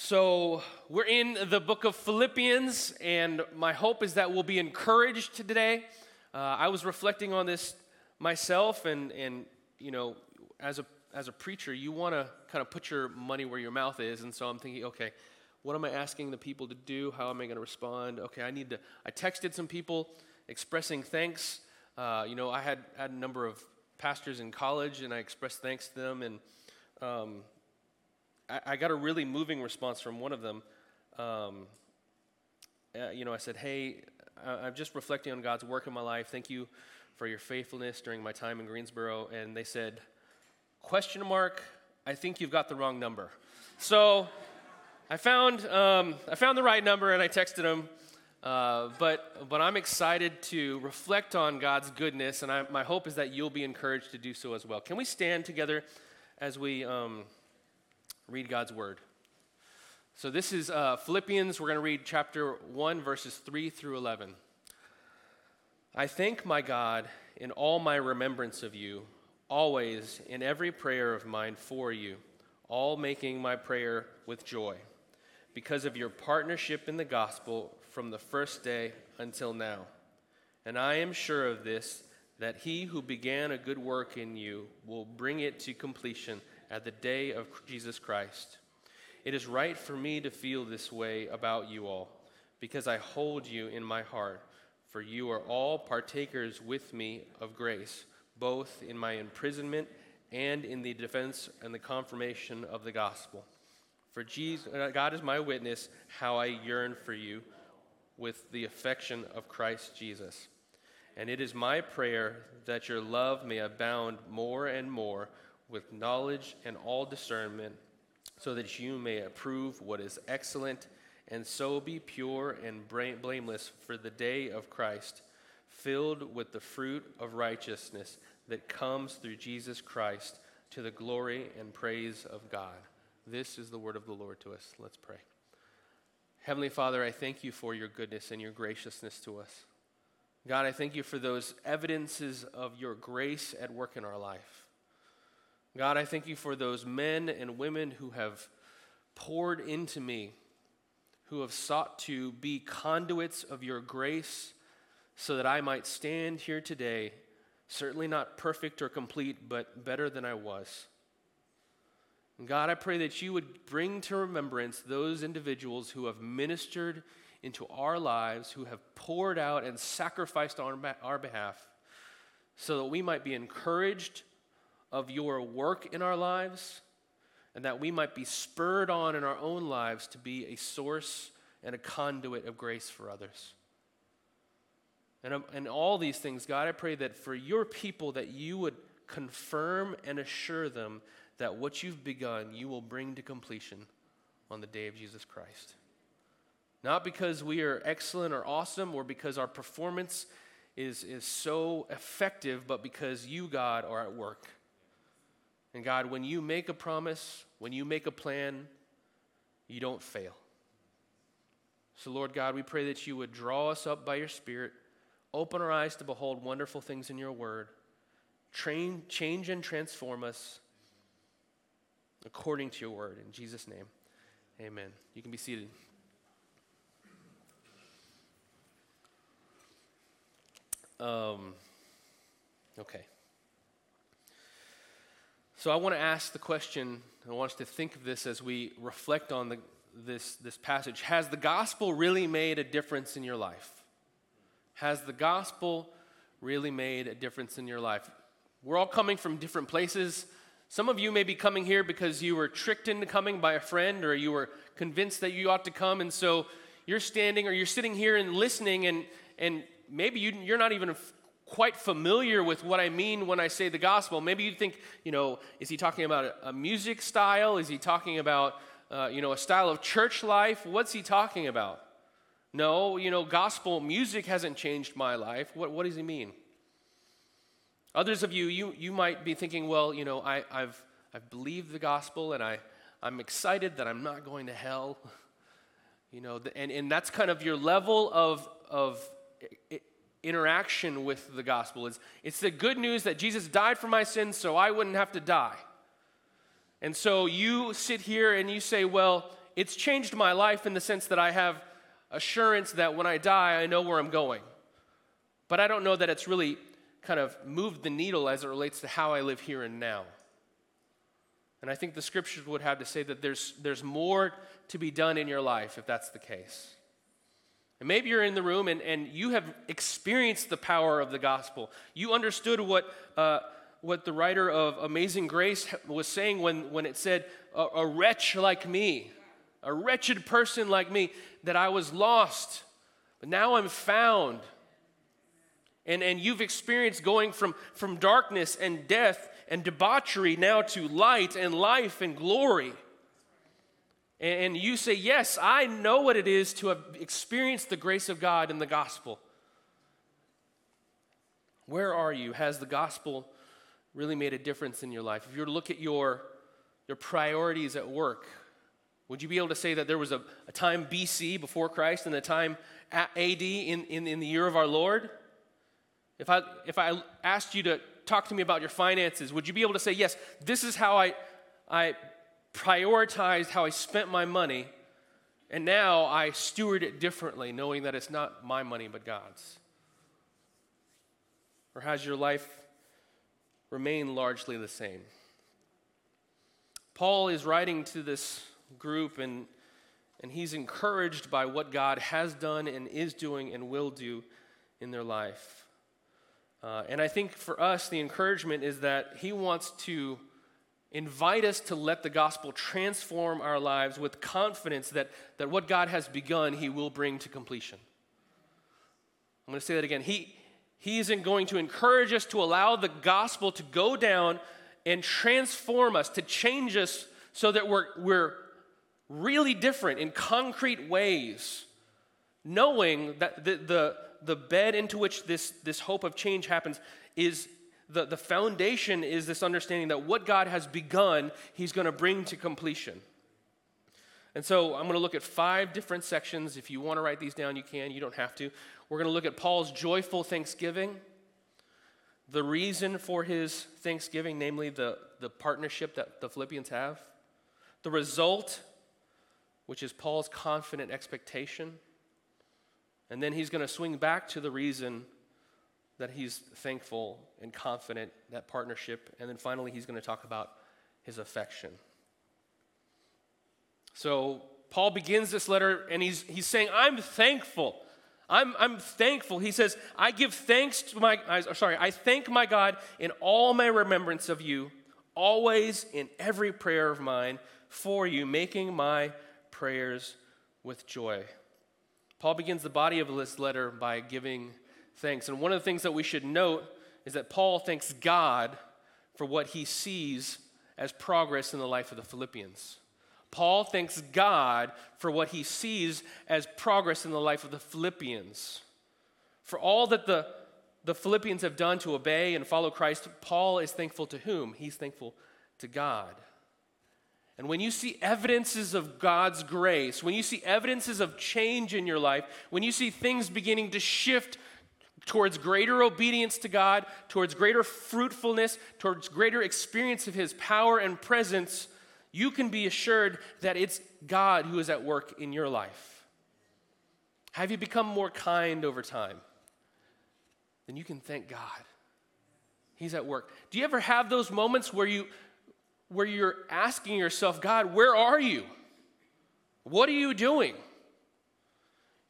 So, we're in the book of Philippians, and my hope is that we'll be encouraged today. Uh, I was reflecting on this myself, and, and you know, as a, as a preacher, you want to kind of put your money where your mouth is. And so I'm thinking, okay, what am I asking the people to do? How am I going to respond? Okay, I need to. I texted some people expressing thanks. Uh, you know, I had, had a number of pastors in college, and I expressed thanks to them, and um, I, I, got a really moving response from one of them. Um, uh, you know, I said, "Hey, I'm just reflecting on God's work in my life. Thank you for your faithfulness during my time in Greensboro." And they said, "Question mark? I think you've got the wrong number." So I found um, I found the right number, and I texted them. Uh, but, but I'm excited to reflect on God's goodness, and I, my hope is that you'll be encouraged to do so as well. Can we stand together as we um, read God's word? So, this is uh, Philippians. We're going to read chapter 1, verses 3 through 11. I thank my God in all my remembrance of you, always in every prayer of mine for you, all making my prayer with joy, because of your partnership in the gospel from the first day until now. And I am sure of this, that he who began a good work in you will bring it to completion at the day of Jesus Christ. It is right for me to feel this way about you all, because I hold you in my heart, for you are all partakers with me of grace, both in my imprisonment and in the defense and the confirmation of the gospel. For Jesus, uh, God is my witness how I yearn for you with the affection of Christ Jesus. And it is my prayer that your love may abound more and more with knowledge and all discernment, so that you may approve what is excellent, and so be pure and blameless for the day of Christ, filled with the fruit of righteousness that comes through Jesus Christ to the glory and praise of God. This is the word of the Lord to us. Let's pray. Heavenly Father, I thank you for your goodness and your graciousness to us. God, I thank you for those evidences of your grace at work in our life. God, I thank you for those men and women who have poured into me, who have sought to be conduits of your grace so that I might stand here today, certainly not perfect or complete, but better than I was. God, I pray that you would bring to remembrance those individuals who have ministered into our lives, who have poured out and sacrificed on our behalf, so that we might be encouraged of your work in our lives, and that we might be spurred on in our own lives to be a source and a conduit of grace for others. And, um, and all these things, God, I pray that for your people, that you would confirm and assure them that what you've begun, you will bring to completion on the day of Jesus Christ. Not because we are excellent or awesome or because our performance is, is so effective, but because you, God, are at work. And God, when you make a promise, when you make a plan, you don't fail. So, Lord God, we pray that you would draw us up by your Spirit, open our eyes to behold wonderful things in your word, train, change and transform us according to your word. In Jesus' name, amen. You can be seated. Um, okay. So I want to ask the question, and I want us to think of this as we reflect on the, this, this passage. Has the gospel really made a difference in your life? Has the gospel really made a difference in your life? We're all coming from different places. Some of you may be coming here because you were tricked into coming by a friend or you were convinced that you ought to come. And so you're standing or you're sitting here and listening, and, and maybe you, you're not even quite familiar with what I mean when I say the gospel. Maybe you think, you know, is he talking about a, music style? Is he talking about, uh, you know, a style of church life? What's he talking about? No, you know, gospel music hasn't changed my life. What, what does he mean? Others of you, you, you might be thinking, well, you know, I, I've, I've believed the gospel and I, I'm excited that I'm not going to hell. You know, and, and that's kind of your level of, of interaction with the gospel. It's, it's the good news that Jesus died for my sins so I wouldn't have to die. And so you sit here and you say, well, it's changed my life in the sense that I have assurance that when I die, I know where I'm going. But I don't know that it's really kind of moved the needle as it relates to how I live here and now. And I think the scriptures would have to say that there's, there's more to be done in your life if that's the case. And maybe you're in the room and, and you have experienced the power of the gospel. You understood what, uh, what the writer of Amazing Grace was saying when, when it said, a, a wretch like me, a wretched person like me, that I was lost, but now I'm found. And, and you've experienced going from, from darkness and death and debauchery now to light and life and glory. And you say, Yes, I know what it is to have experienced the grace of God in the gospel. Where are you? Has the gospel really made a difference in your life? If you were to look at your, your priorities at work, would you be able to say that there was a, a time BC before Christ and a time AD in, in, in the year of our Lord? If I, if I asked you to talk to me about your finances, would you be able to say, yes, this is how I, I prioritized how I spent my money, and now I steward it differently, knowing that it's not my money but God's? Or has your life remained largely the same? Paul is writing to this group, and, and he's encouraged by what God has done and is doing and will do in their life. Uh, and I think for us, the encouragement is that he wants to invite us to let the gospel transform our lives with confidence that, that what God has begun, he will bring to completion. I'm going to say that again. He, he isn't going to encourage us to allow the gospel to go down and transform us, to change us so that we're, we're really different in concrete ways, knowing that the, the, the bed into which this, this hope of change happens is the, the foundation is this understanding that what God has begun, He's going to bring to completion. And so I'm going to look at five different sections. If you want to write these down, you can. You don't have to. We're going to look at Paul's joyful thanksgiving, the reason for his thanksgiving, namely the, the partnership that the Philippians have, the result, which is Paul's confident expectation. And then he's going to swing back to the reason that he's thankful and confident, that partnership. And then finally, he's going to talk about his affection. So, Paul begins this letter and he's, he's saying, I'm thankful. I'm, I'm thankful. He says, I give thanks to my, I, sorry, I thank my God in all my remembrance of you, always in every prayer of mine for you, making my prayers with joy. Paul begins the body of this letter by giving thanks. And one of the things that we should note is that Paul thanks God for what he sees as progress in the life of the Philippians. Paul thanks God for what he sees as progress in the life of the Philippians. For all that the, the Philippians have done to obey and follow Christ, Paul is thankful to whom? He's thankful to God. And when you see evidences of God's grace, when you see evidences of change in your life, when you see things beginning to shift towards greater obedience to God, towards greater fruitfulness, towards greater experience of His power and presence, you can be assured that it's God who is at work in your life. Have you become more kind over time? Then you can thank God. He's at work. Do you ever have those moments where you where you're asking yourself, God, where are you? What are you doing?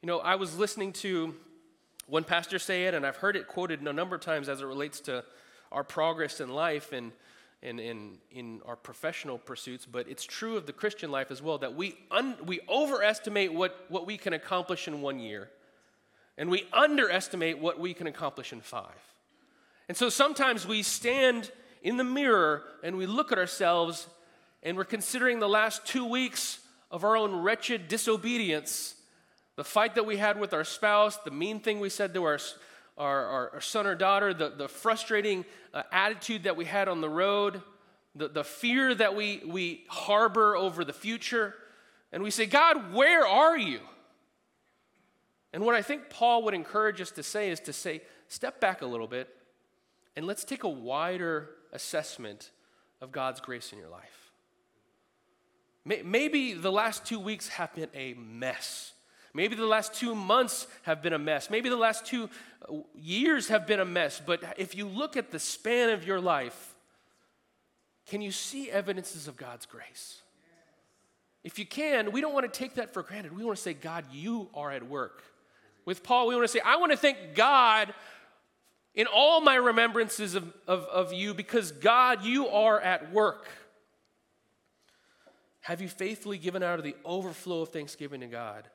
You know, I was listening to one pastor say it, and I've heard it quoted a number of times as it relates to our progress in life and, in our professional pursuits, but it's true of the Christian life as well that we, un, we overestimate what, what we can accomplish in one year, and we underestimate what we can accomplish in five. And so sometimes we stand in the mirror and we look at ourselves and we're considering the last two weeks of our own wretched disobedience, the fight that we had with our spouse, the mean thing we said to our, our, our, son or daughter, the, the frustrating uh, attitude that we had on the road, the, the fear that we, we harbor over the future. And we say, God, where are you? And what I think Paul would encourage us to say is to say, step back a little bit and let's take a wider assessment of God's grace in your life. Maybe the last two weeks have been a mess. Maybe the last two months have been a mess. Maybe the last two uh, years have been a mess. But if you look at the span of your life, can you see evidences of God's grace? If you can, we don't want to take that for granted. We want to say, God, you are at work. With Paul, we want to say, I want to thank God in all my remembrances of, of, of you because, God, you are at work. Have you faithfully given out of the overflow of thanksgiving to God?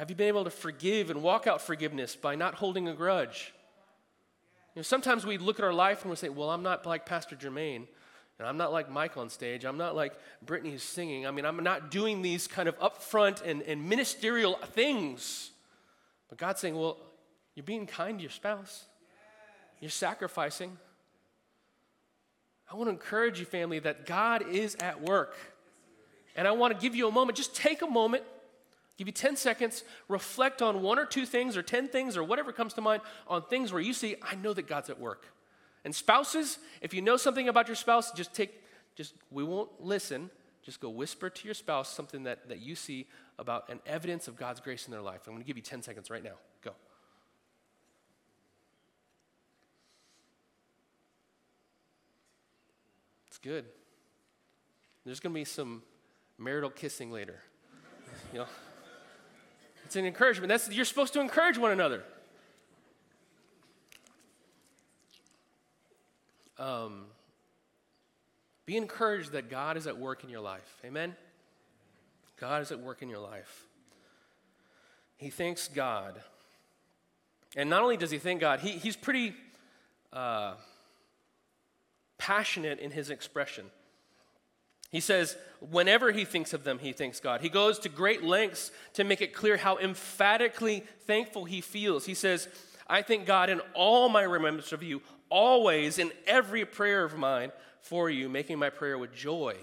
Have you been able to forgive and walk out forgiveness by not holding a grudge? You know, sometimes we look at our life and we say, Well, I'm not like Pastor Jermaine, and I'm not like Mike on stage. I'm not like Brittany who's singing. I mean, I'm not doing these kind of upfront and, and ministerial things. But God's saying, Well, you're being kind to your spouse, you're sacrificing. I want to encourage you, family, that God is at work. And I want to give you a moment. Just take a moment, give you 10 seconds, reflect on one or two things or 10 things or whatever comes to mind on things where you see, I know that God's at work. And spouses, if you know something about your spouse, just take, just, we won't listen. Just go whisper to your spouse something that, that you see about an evidence of God's grace in their life. I'm going to give you 10 seconds right now. Go. It's good. There's going to be some marital kissing later. You know, it's an encouragement. That's you're supposed to encourage one another. Um, be encouraged that God is at work in your life. Amen. God is at work in your life. He thanks God. And not only does he thank God, he, he's pretty uh, passionate in his expression. He says, whenever he thinks of them, he thanks God. He goes to great lengths to make it clear how emphatically thankful he feels. He says, I thank God in all my remembrance of you, always in every prayer of mine for you, making my prayer with joy.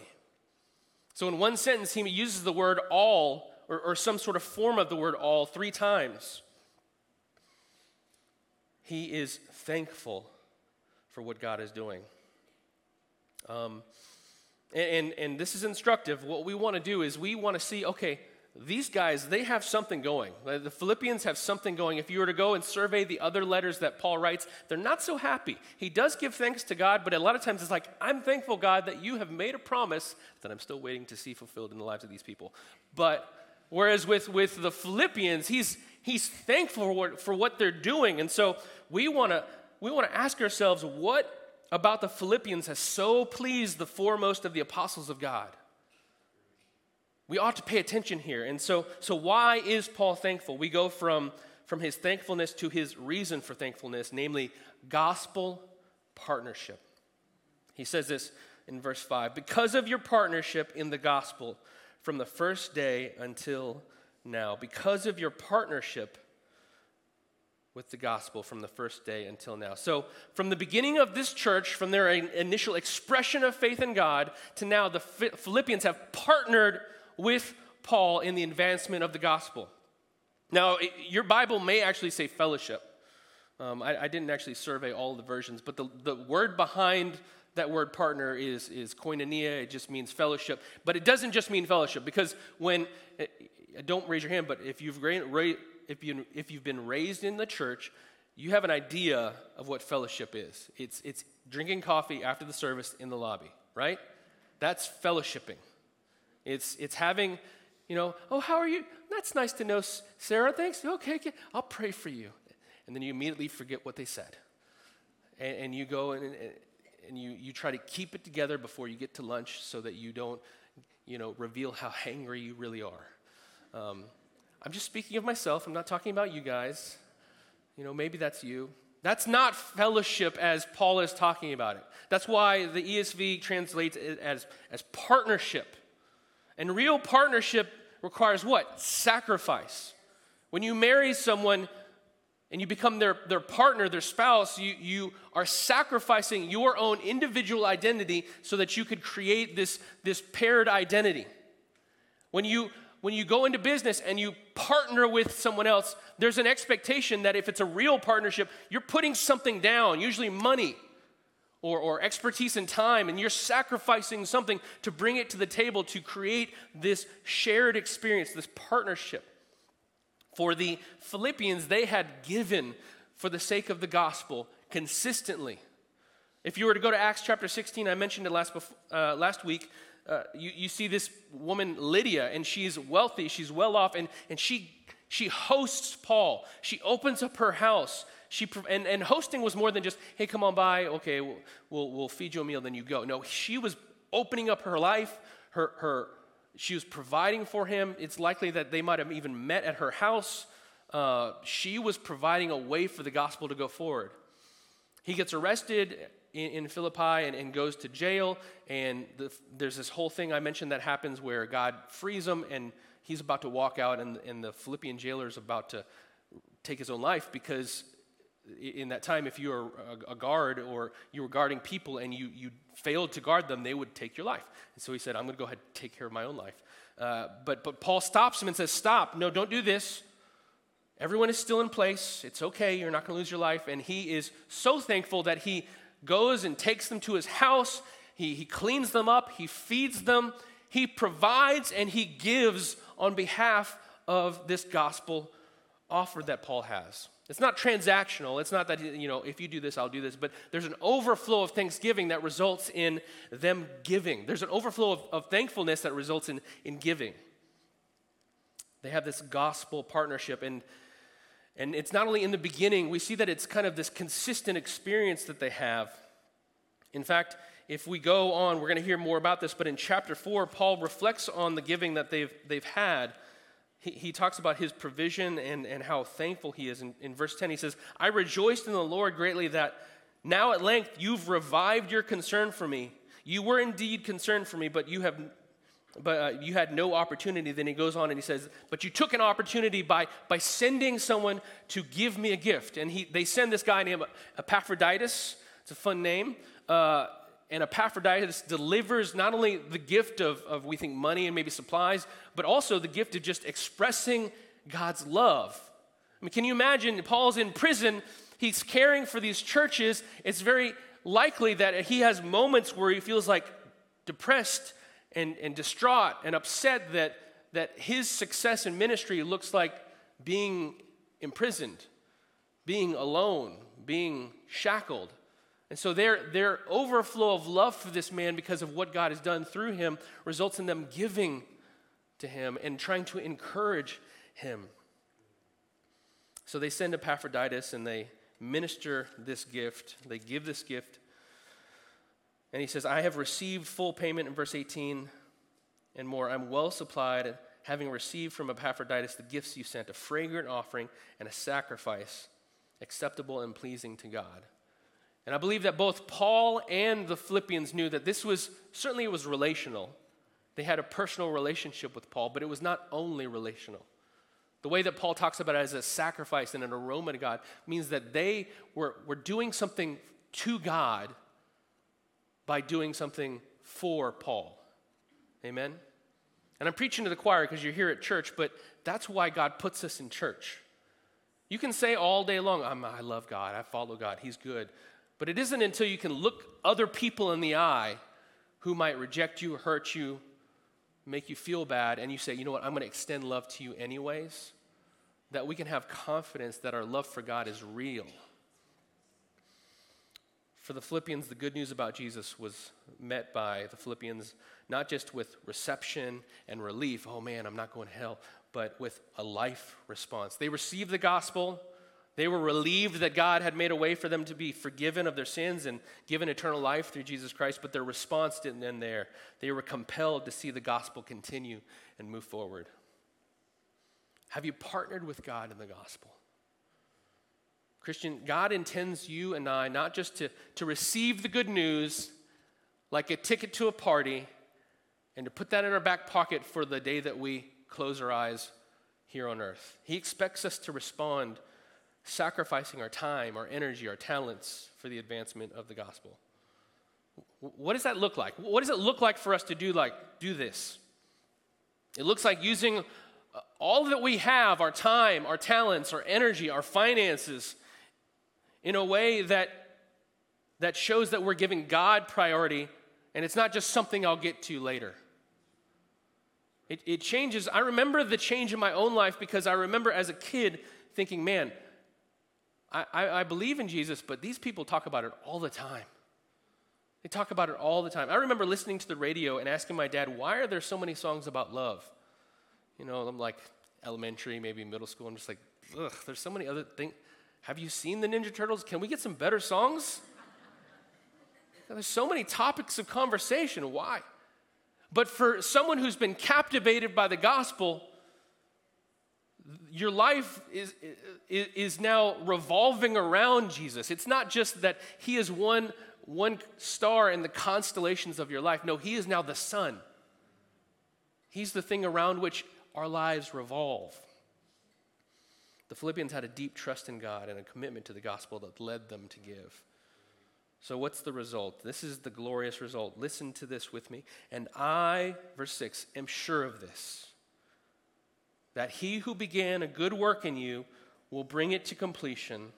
So, in one sentence, he uses the word all or, or some sort of form of the word all three times. He is thankful for what God is doing. Um, and, and this is instructive. What we want to do is we want to see, okay, these guys, they have something going. Uh, the Philippians have something going. If you were to go and survey the other letters that Paul writes, they're not so happy. He does give thanks to God, but a lot of times it's like, I'm thankful, God, that you have made a promise that I'm still waiting to see fulfilled in the lives of these people. But whereas with, with the Philippians, he's, he's thankful for what, for what they're doing. And so we want to we want to ask ourselves, what about the Philippians has so pleased the foremost of the apostles of God. We ought to pay attention here. And so, so why is Paul thankful? We go from, from his thankfulness to his reason for thankfulness, namely gospel partnership. He says this in verse 5 Because of your partnership in the gospel from the first day until now, because of your partnership with the gospel from the first day until now. So, from the beginning of this church, from their initial expression of faith in God to now, the Philippians have partnered with Paul in the advancement of the gospel. Now, your Bible may actually say fellowship. Um, I, I, didn't actually survey all the versions, but the, the word behind that word partner is, is koinonia. It just means fellowship. But it doesn't just mean fellowship because when, eh, don't raise your hand, but if you've if, you, if you've been raised in the church, you have an idea of what fellowship is. It's, it's drinking coffee after the service in the lobby, right? That's fellowshipping. It's, it's having, you know, oh, how are you? That's nice to know, Sarah. Thanks. Okay, okay. I'll pray for you. And then you immediately forget what they said. And, and you go and, and you, you try to keep it together before you get to lunch so that you don't, you know, reveal how hangry you really are. Um, I'm just speaking of myself. I'm not talking about you guys. You know, maybe that's you. That's not fellowship as Paul is talking about it. That's why the ESV translates it as, as partnership. And real partnership requires what? Sacrifice. When you marry someone and you become their, their partner, their spouse, you, you are sacrificing your own individual identity so that you could create this, this paired identity. When you when you go into business and you partner with someone else, there's an expectation that if it's a real partnership, you're putting something down, usually money or, or expertise and time, and you're sacrificing something to bring it to the table to create this shared experience, this partnership. For the Philippians, they had given for the sake of the gospel consistently. If you were to go to Acts chapter 16, I mentioned it last, uh, last week, uh, you, you see this woman, Lydia, and she's wealthy, she's well off, and, and she, she hosts Paul. She opens up her house. She, and, and hosting was more than just, hey, come on by, okay, we'll, we'll, we'll feed you a meal, then you go. No, she was opening up her life, her, her, she was providing for him. It's likely that they might have even met at her house. Uh, she was providing a way for the gospel to go forward. He gets arrested in, in Philippi and, and, goes to jail, and the, there's this whole thing I mentioned that happens where God frees him, and he's about to walk out, and, and the Philippian jailer is about to take his own life because in that time, if you were a, guard or you were guarding people and you, you failed to guard them, they would take your life. And so he said, I'm going to go ahead and take care of my own life. Uh, but, but Paul stops him and says, Stop, no, don't do this. Everyone is still in place. It's okay. You're not going to lose your life. And he is so thankful that he goes and takes them to his house. He, he cleans them up. He feeds them. He provides and he gives on behalf of this gospel offer that Paul has. It's not transactional. It's not that, you know, if you do this, I'll do this. But there's an overflow of thanksgiving that results in them giving. There's an overflow of, of thankfulness that results in, in giving. They have this gospel partnership. And, and it's not only in the beginning, we see that it's kind of this consistent experience that they have. In fact, if we go on, we're going to hear more about this. But in chapter 4, Paul reflects on the giving that they've, they've had he, he talks about his provision and, and how thankful he is. In, in verse 10, he says, I rejoiced in the Lord greatly that now at length you've revived your concern for me. You were indeed concerned for me, but you have but uh, you had no opportunity. Then he goes on and he says, But you took an opportunity by, by sending someone to give me a gift. And he, they send this guy named Epaphroditus. It's a fun name. Uh, and Epaphroditus delivers not only the gift of, of, we think, money and maybe supplies, but also the gift of just expressing God's love. I mean, can you imagine? Paul's in prison, he's caring for these churches. It's very likely that he has moments where he feels like depressed and, and distraught and upset that, that his success in ministry looks like being imprisoned, being alone, being shackled. And so their, their overflow of love for this man because of what God has done through him results in them giving to him and trying to encourage him. So they send Epaphroditus and they minister this gift. They give this gift. And he says, I have received full payment in verse 18 and more. I'm well supplied, having received from Epaphroditus the gifts you sent, a fragrant offering and a sacrifice acceptable and pleasing to God. And I believe that both Paul and the Philippians knew that this was certainly it was relational. They had a personal relationship with Paul, but it was not only relational. The way that Paul talks about it as a sacrifice and an aroma to God means that they were, were doing something to God by doing something for Paul. Amen? And I'm preaching to the choir because you're here at church, but that's why God puts us in church. You can say all day long, i love God, I follow God, He's good. But it isn't until you can look other people in the eye who might reject you, hurt you, make you feel bad, and you say, you know what, I'm going to extend love to you anyways, that we can have confidence that our love for God is real. For the Philippians, the good news about Jesus was met by the Philippians not just with reception and relief, oh man, I'm not going to hell, but with a life response. They received the gospel they were relieved that God had made a way for them to be forgiven of their sins and given eternal life through Jesus Christ, but their response didn't end there. They were compelled to see the gospel continue and move forward. Have you partnered with God in the gospel? Christian, God intends you and I not just to, to receive the good news like a ticket to a party and to put that in our back pocket for the day that we close our eyes here on earth. He expects us to respond sacrificing our time, our energy, our talents for the advancement of the gospel. What does that look like? What does it look like for us to do like do this? It looks like using uh, all that we have, our time, our talents, our energy, our finances in a way that that shows that we're giving God priority and it's not just something I'll get to later. It, it changes. I remember the change in my own life because I remember as a kid thinking, man, I, I, I believe in Jesus, but these people talk about it all the time. They talk about it all the time. I remember listening to the radio and asking my dad, why are there so many songs about love? You know, I'm like elementary, maybe middle school. I'm just like, ugh, there's so many other things. Have you seen the Ninja Turtles? Can we get some better songs? There's so many topics of conversation. Why? But for someone who's been captivated by the gospel, your life is, is now revolving around Jesus. It's not just that He is one, one star in the constellations of your life. No, He is now the sun. He's the thing around which our lives revolve. The Philippians had a deep trust in God and a commitment to the gospel that led them to give. So, what's the result? This is the glorious result. Listen to this with me. And I, verse 6, am sure of this that he who began a good work in you will bring it to completion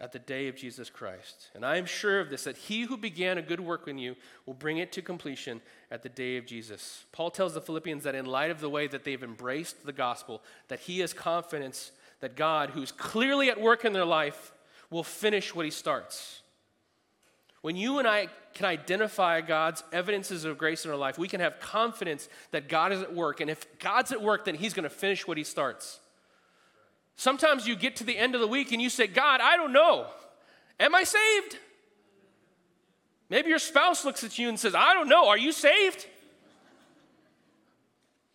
at the day of Jesus Christ. And I am sure of this, that he who began a good work in you will bring it to completion at the day of Jesus. Paul tells the Philippians that in light of the way that they've embraced the gospel, that he has confidence that God, who's clearly at work in their life, will finish what he starts. When you and I can identify God's evidences of grace in our life, we can have confidence that God is at work. And if God's at work, then He's going to finish what He starts. Sometimes you get to the end of the week and you say, God, I don't know. Am I saved? Maybe your spouse looks at you and says, I don't know. Are you saved?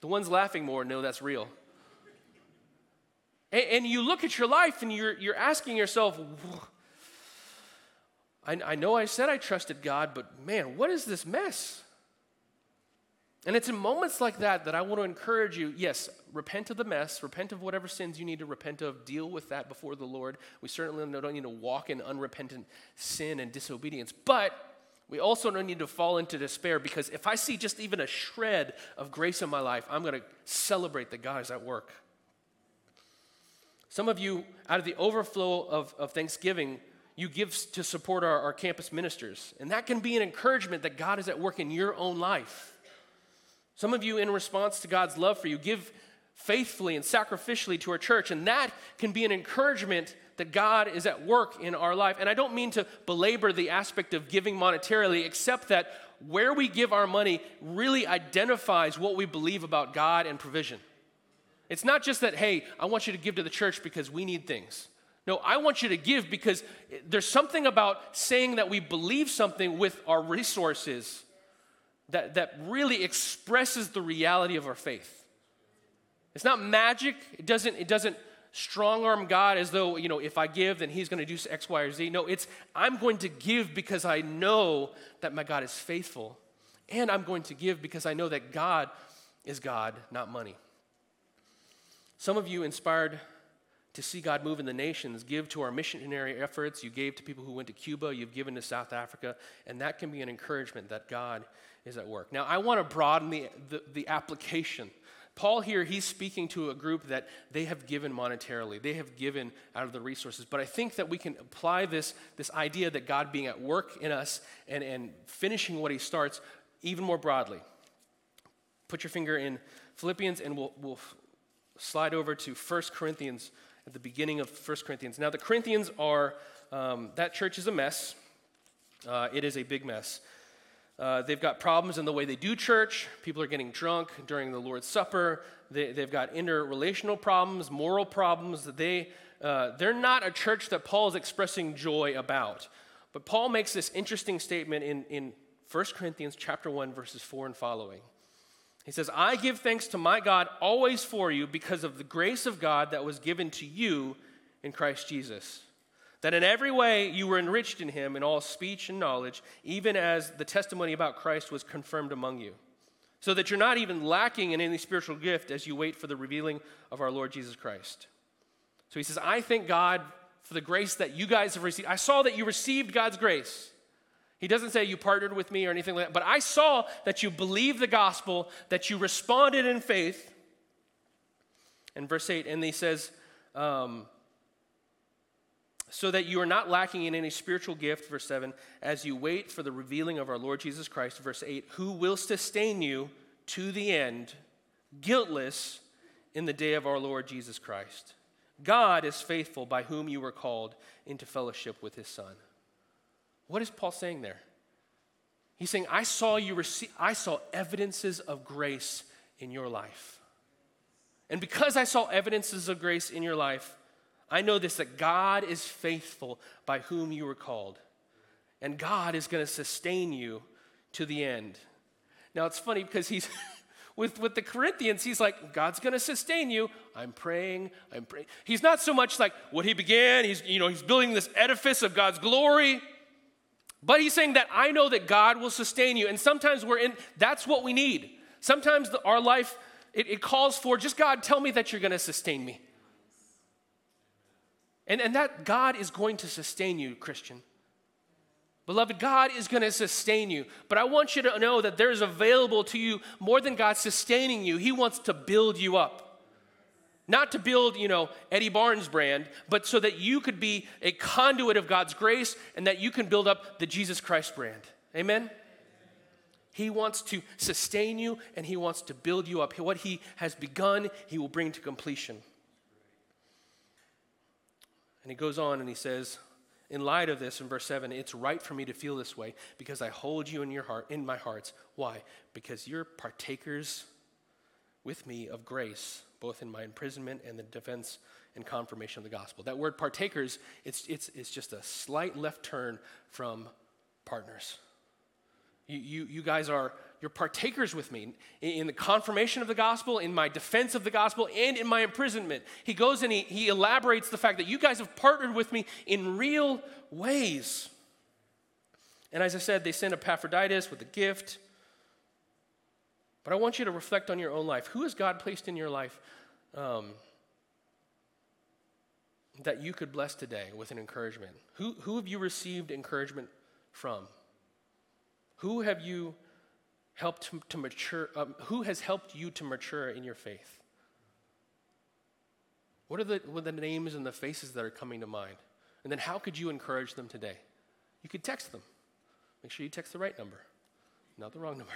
The ones laughing more know that's real. And, and you look at your life and you're, you're asking yourself, I, I know I said I trusted God, but man, what is this mess? And it's in moments like that that I want to encourage you yes, repent of the mess, repent of whatever sins you need to repent of, deal with that before the Lord. We certainly don't need to walk in unrepentant sin and disobedience, but we also don't need to fall into despair because if I see just even a shred of grace in my life, I'm going to celebrate God is at work. Some of you, out of the overflow of, of Thanksgiving, you give to support our, our campus ministers. And that can be an encouragement that God is at work in your own life. Some of you, in response to God's love for you, give faithfully and sacrificially to our church, and that can be an encouragement that God is at work in our life. And I don't mean to belabor the aspect of giving monetarily, except that where we give our money really identifies what we believe about God and provision. It's not just that, hey, I want you to give to the church because we need things. No, I want you to give because there's something about saying that we believe something with our resources that, that really expresses the reality of our faith. It's not magic. It doesn't, it doesn't strong arm God as though, you know, if I give, then he's going to do X, Y, or Z. No, it's I'm going to give because I know that my God is faithful. And I'm going to give because I know that God is God, not money. Some of you inspired to see God move in the nations, give to our missionary efforts. You gave to people who went to Cuba, you've given to South Africa, and that can be an encouragement that God is at work. Now, I want to broaden the, the, the application. Paul here, he's speaking to a group that they have given monetarily. They have given out of the resources. But I think that we can apply this, this idea that God being at work in us and, and finishing what he starts even more broadly. Put your finger in Philippians and we'll, we'll slide over to 1 Corinthians at the beginning of 1 Corinthians. Now, the Corinthians are, um, that church is a mess. Uh, it is a big mess. Uh, they've got problems in the way they do church. People are getting drunk during the Lord's Supper. They, have got interrelational problems, moral problems. They, uh, they're not a church that Paul is expressing joy about. But Paul makes this interesting statement in, in 1 Corinthians chapter 1, verses 4 and following. He says, I give thanks to my God always for you because of the grace of God that was given to you in Christ Jesus. That in every way you were enriched in him in all speech and knowledge, even as the testimony about Christ was confirmed among you. So that you're not even lacking in any spiritual gift as you wait for the revealing of our Lord Jesus Christ. So he says, I thank God for the grace that you guys have received. I saw that you received God's grace. He doesn't say you partnered with me or anything like that, but I saw that you believed the gospel, that you responded in faith. In verse 8, and he says, um, so that you are not lacking in any spiritual gift, verse 7, as you wait for the revealing of our Lord Jesus Christ, verse 8, who will sustain you to the end, guiltless in the day of our Lord Jesus Christ. God is faithful by whom you were called into fellowship with his Son. What is Paul saying there? He's saying, I saw you receive, I saw evidences of grace in your life. And because I saw evidences of grace in your life, I know this that God is faithful by whom you were called. And God is going to sustain you to the end. Now it's funny because he's with, with the Corinthians, he's like, God's gonna sustain you. I'm praying, I'm praying. He's not so much like what he began, he's you know, he's building this edifice of God's glory. But he's saying that I know that God will sustain you. And sometimes we're in, that's what we need. Sometimes the, our life, it, it calls for just God, tell me that you're gonna sustain me. And, and that God is going to sustain you, Christian. Beloved, God is going to sustain you. But I want you to know that there's available to you more than God sustaining you. He wants to build you up. Not to build, you know, Eddy Barnes brand, but so that you could be a conduit of God's grace and that you can build up the Jesus Christ brand. Amen? He wants to sustain you and he wants to build you up. What he has begun, he will bring to completion. And he goes on and he says, in light of this, in verse 7, it's right for me to feel this way because I hold you in your heart, in my hearts. Why? Because you're partakers with me of grace, both in my imprisonment and the defense and confirmation of the gospel. That word partakers, it's, it's, it's just a slight left turn from partners. You, you, you guys are you're partakers with me in the confirmation of the gospel, in my defense of the gospel, and in my imprisonment. He goes and he, he elaborates the fact that you guys have partnered with me in real ways. And as I said, they sent Epaphroditus with a gift. But I want you to reflect on your own life. Who has God placed in your life um, that you could bless today with an encouragement? Who, who have you received encouragement from? Who have you helped to mature? Um, who has helped you to mature in your faith? What are, the, what are the names and the faces that are coming to mind? And then how could you encourage them today? You could text them. Make sure you text the right number, not the wrong number.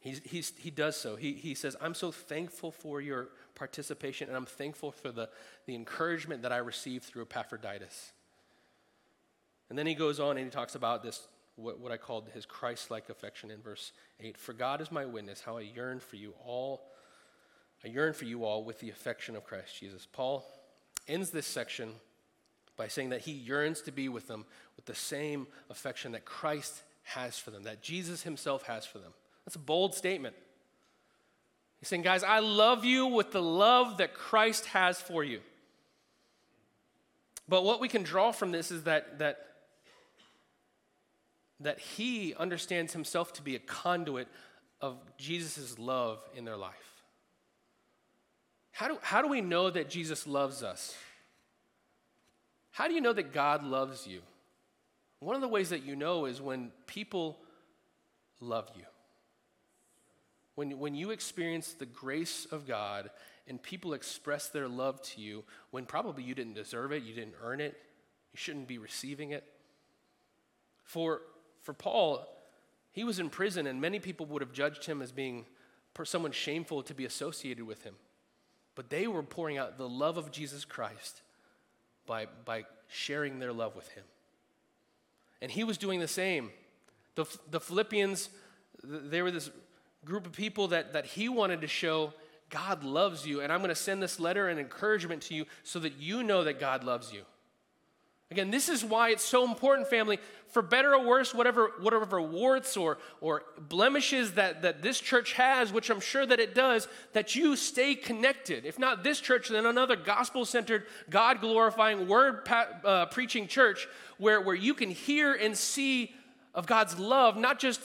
He's, he's, he does so. He, he says, I'm so thankful for your participation, and I'm thankful for the, the encouragement that I received through Epaphroditus. And then he goes on and he talks about this what, what I called his Christ like affection in verse 8. For God is my witness, how I yearn for you all. I yearn for you all with the affection of Christ Jesus. Paul ends this section by saying that he yearns to be with them with the same affection that Christ has for them, that Jesus himself has for them. That's a bold statement. He's saying, guys, I love you with the love that Christ has for you. But what we can draw from this is that, that that he understands himself to be a conduit of Jesus' love in their life. How do, how do we know that Jesus loves us? How do you know that God loves you? One of the ways that you know is when people love you. When, when you experience the grace of God and people express their love to you when probably you didn't deserve it, you didn't earn it, you shouldn't be receiving it. For for Paul, he was in prison, and many people would have judged him as being someone shameful to be associated with him. But they were pouring out the love of Jesus Christ by, by sharing their love with him. And he was doing the same. The, the Philippians, they were this group of people that, that he wanted to show God loves you, and I'm going to send this letter and encouragement to you so that you know that God loves you. Again, this is why it's so important, family, for better or worse, whatever, whatever warts or, or blemishes that, that this church has, which I'm sure that it does, that you stay connected. If not this church, then another gospel centered, God glorifying, word uh, preaching church where, where you can hear and see of God's love, not just,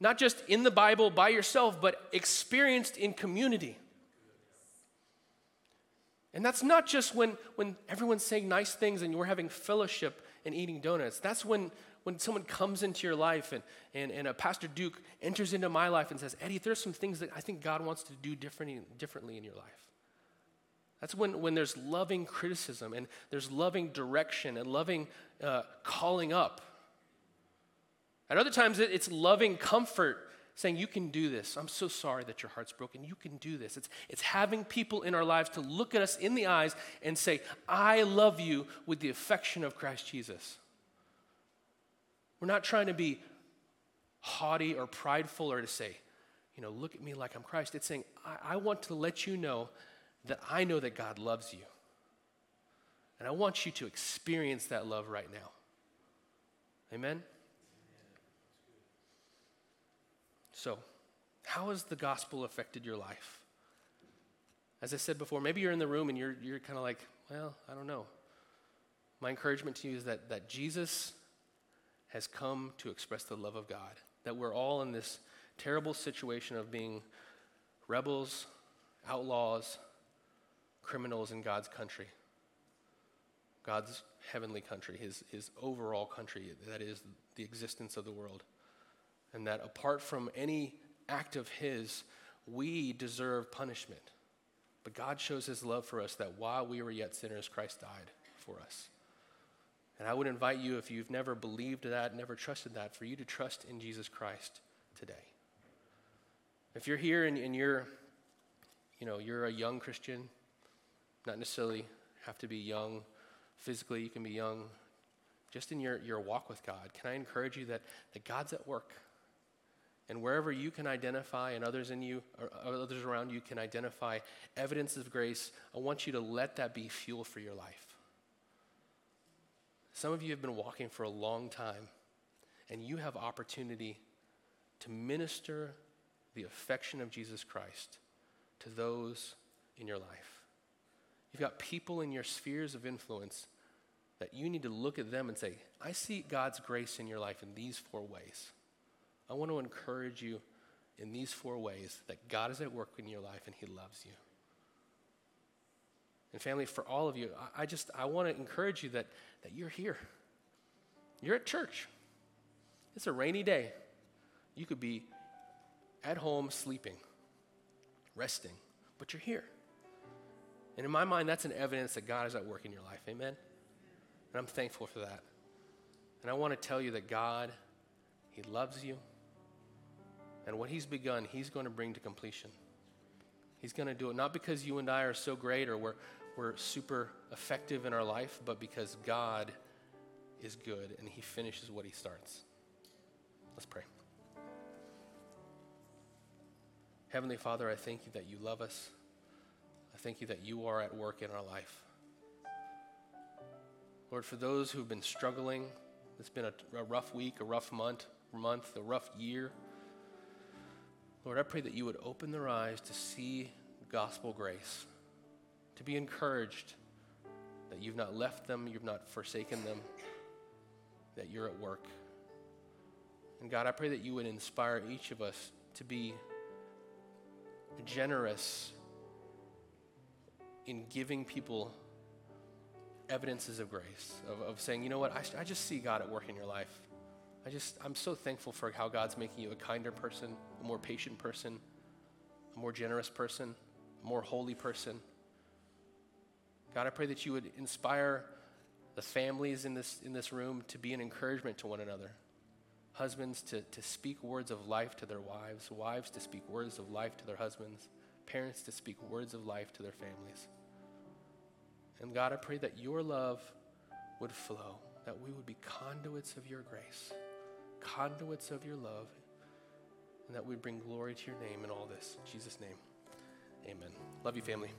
not just in the Bible by yourself, but experienced in community. And that's not just when, when everyone's saying nice things and you're having fellowship and eating donuts. That's when, when someone comes into your life and, and, and a Pastor Duke enters into my life and says, Eddy, there's some things that I think God wants to do differently, differently in your life. That's when, when there's loving criticism and there's loving direction and loving uh, calling up. At other times, it, it's loving comfort, saying, You can do this. I'm so sorry that your heart's broken. You can do this. It's, it's having people in our lives to look at us in the eyes and say, I love you with the affection of Christ Jesus. We're not trying to be haughty or prideful or to say, you know, look at me like I'm Christ. It's saying, I, I want to let you know that I know that God loves you. And I want you to experience that love right now. Amen? So, how has the gospel affected your life? As I said before, maybe you're in the room and you're, you're kind of like, well, I don't know. My encouragement to you is that, that Jesus has come to express the love of God, that we're all in this terrible situation of being rebels, outlaws, criminals in God's country, God's heavenly country, his, his overall country, that is the existence of the world. And that apart from any act of His, we deserve punishment. But God shows His love for us that while we were yet sinners, Christ died for us. And I would invite you, if you've never believed that, never trusted that, for you to trust in Jesus Christ today. If you're here and, and you're, you know, you're a young Christian, not necessarily have to be young physically, you can be young just in your, your walk with God. Can I encourage you that, that God's at work? And wherever you can identify and others in you or others around you can identify evidence of grace, I want you to let that be fuel for your life. Some of you have been walking for a long time, and you have opportunity to minister the affection of Jesus Christ to those in your life. You've got people in your spheres of influence that you need to look at them and say, I see God's grace in your life in these four ways. I want to encourage you in these four ways that God is at work in your life and He loves you. And family, for all of you, I, I just I want to encourage you that, that you're here. You're at church. It's a rainy day. You could be at home sleeping, resting, but you're here. And in my mind, that's an evidence that God is at work in your life. Amen? And I'm thankful for that. And I want to tell you that God, He loves you. And what He's begun, He's going to bring to completion. He's going to do it not because you and I are so great or we're, we're super effective in our life, but because God is good and He finishes what He starts. Let's pray. Heavenly Father, I thank you that you love us. I thank you that you are at work in our life. Lord, for those who've been struggling, it's been a, a rough week, a rough month, month, a rough year. Lord, I pray that you would open their eyes to see gospel grace, to be encouraged that you've not left them, you've not forsaken them, that you're at work. And God, I pray that you would inspire each of us to be generous in giving people evidences of grace, of, of saying, you know what, I, I just see God at work in your life. I just, I'm so thankful for how God's making you a kinder person, a more patient person, a more generous person, a more holy person. God, I pray that you would inspire the families in this, in this room to be an encouragement to one another. Husbands to, to speak words of life to their wives, wives to speak words of life to their husbands, parents to speak words of life to their families. And God, I pray that your love would flow, that we would be conduits of your grace, conduits of your love, and that we'd bring glory to your name in all this. In Jesus' name, amen. Love you, family.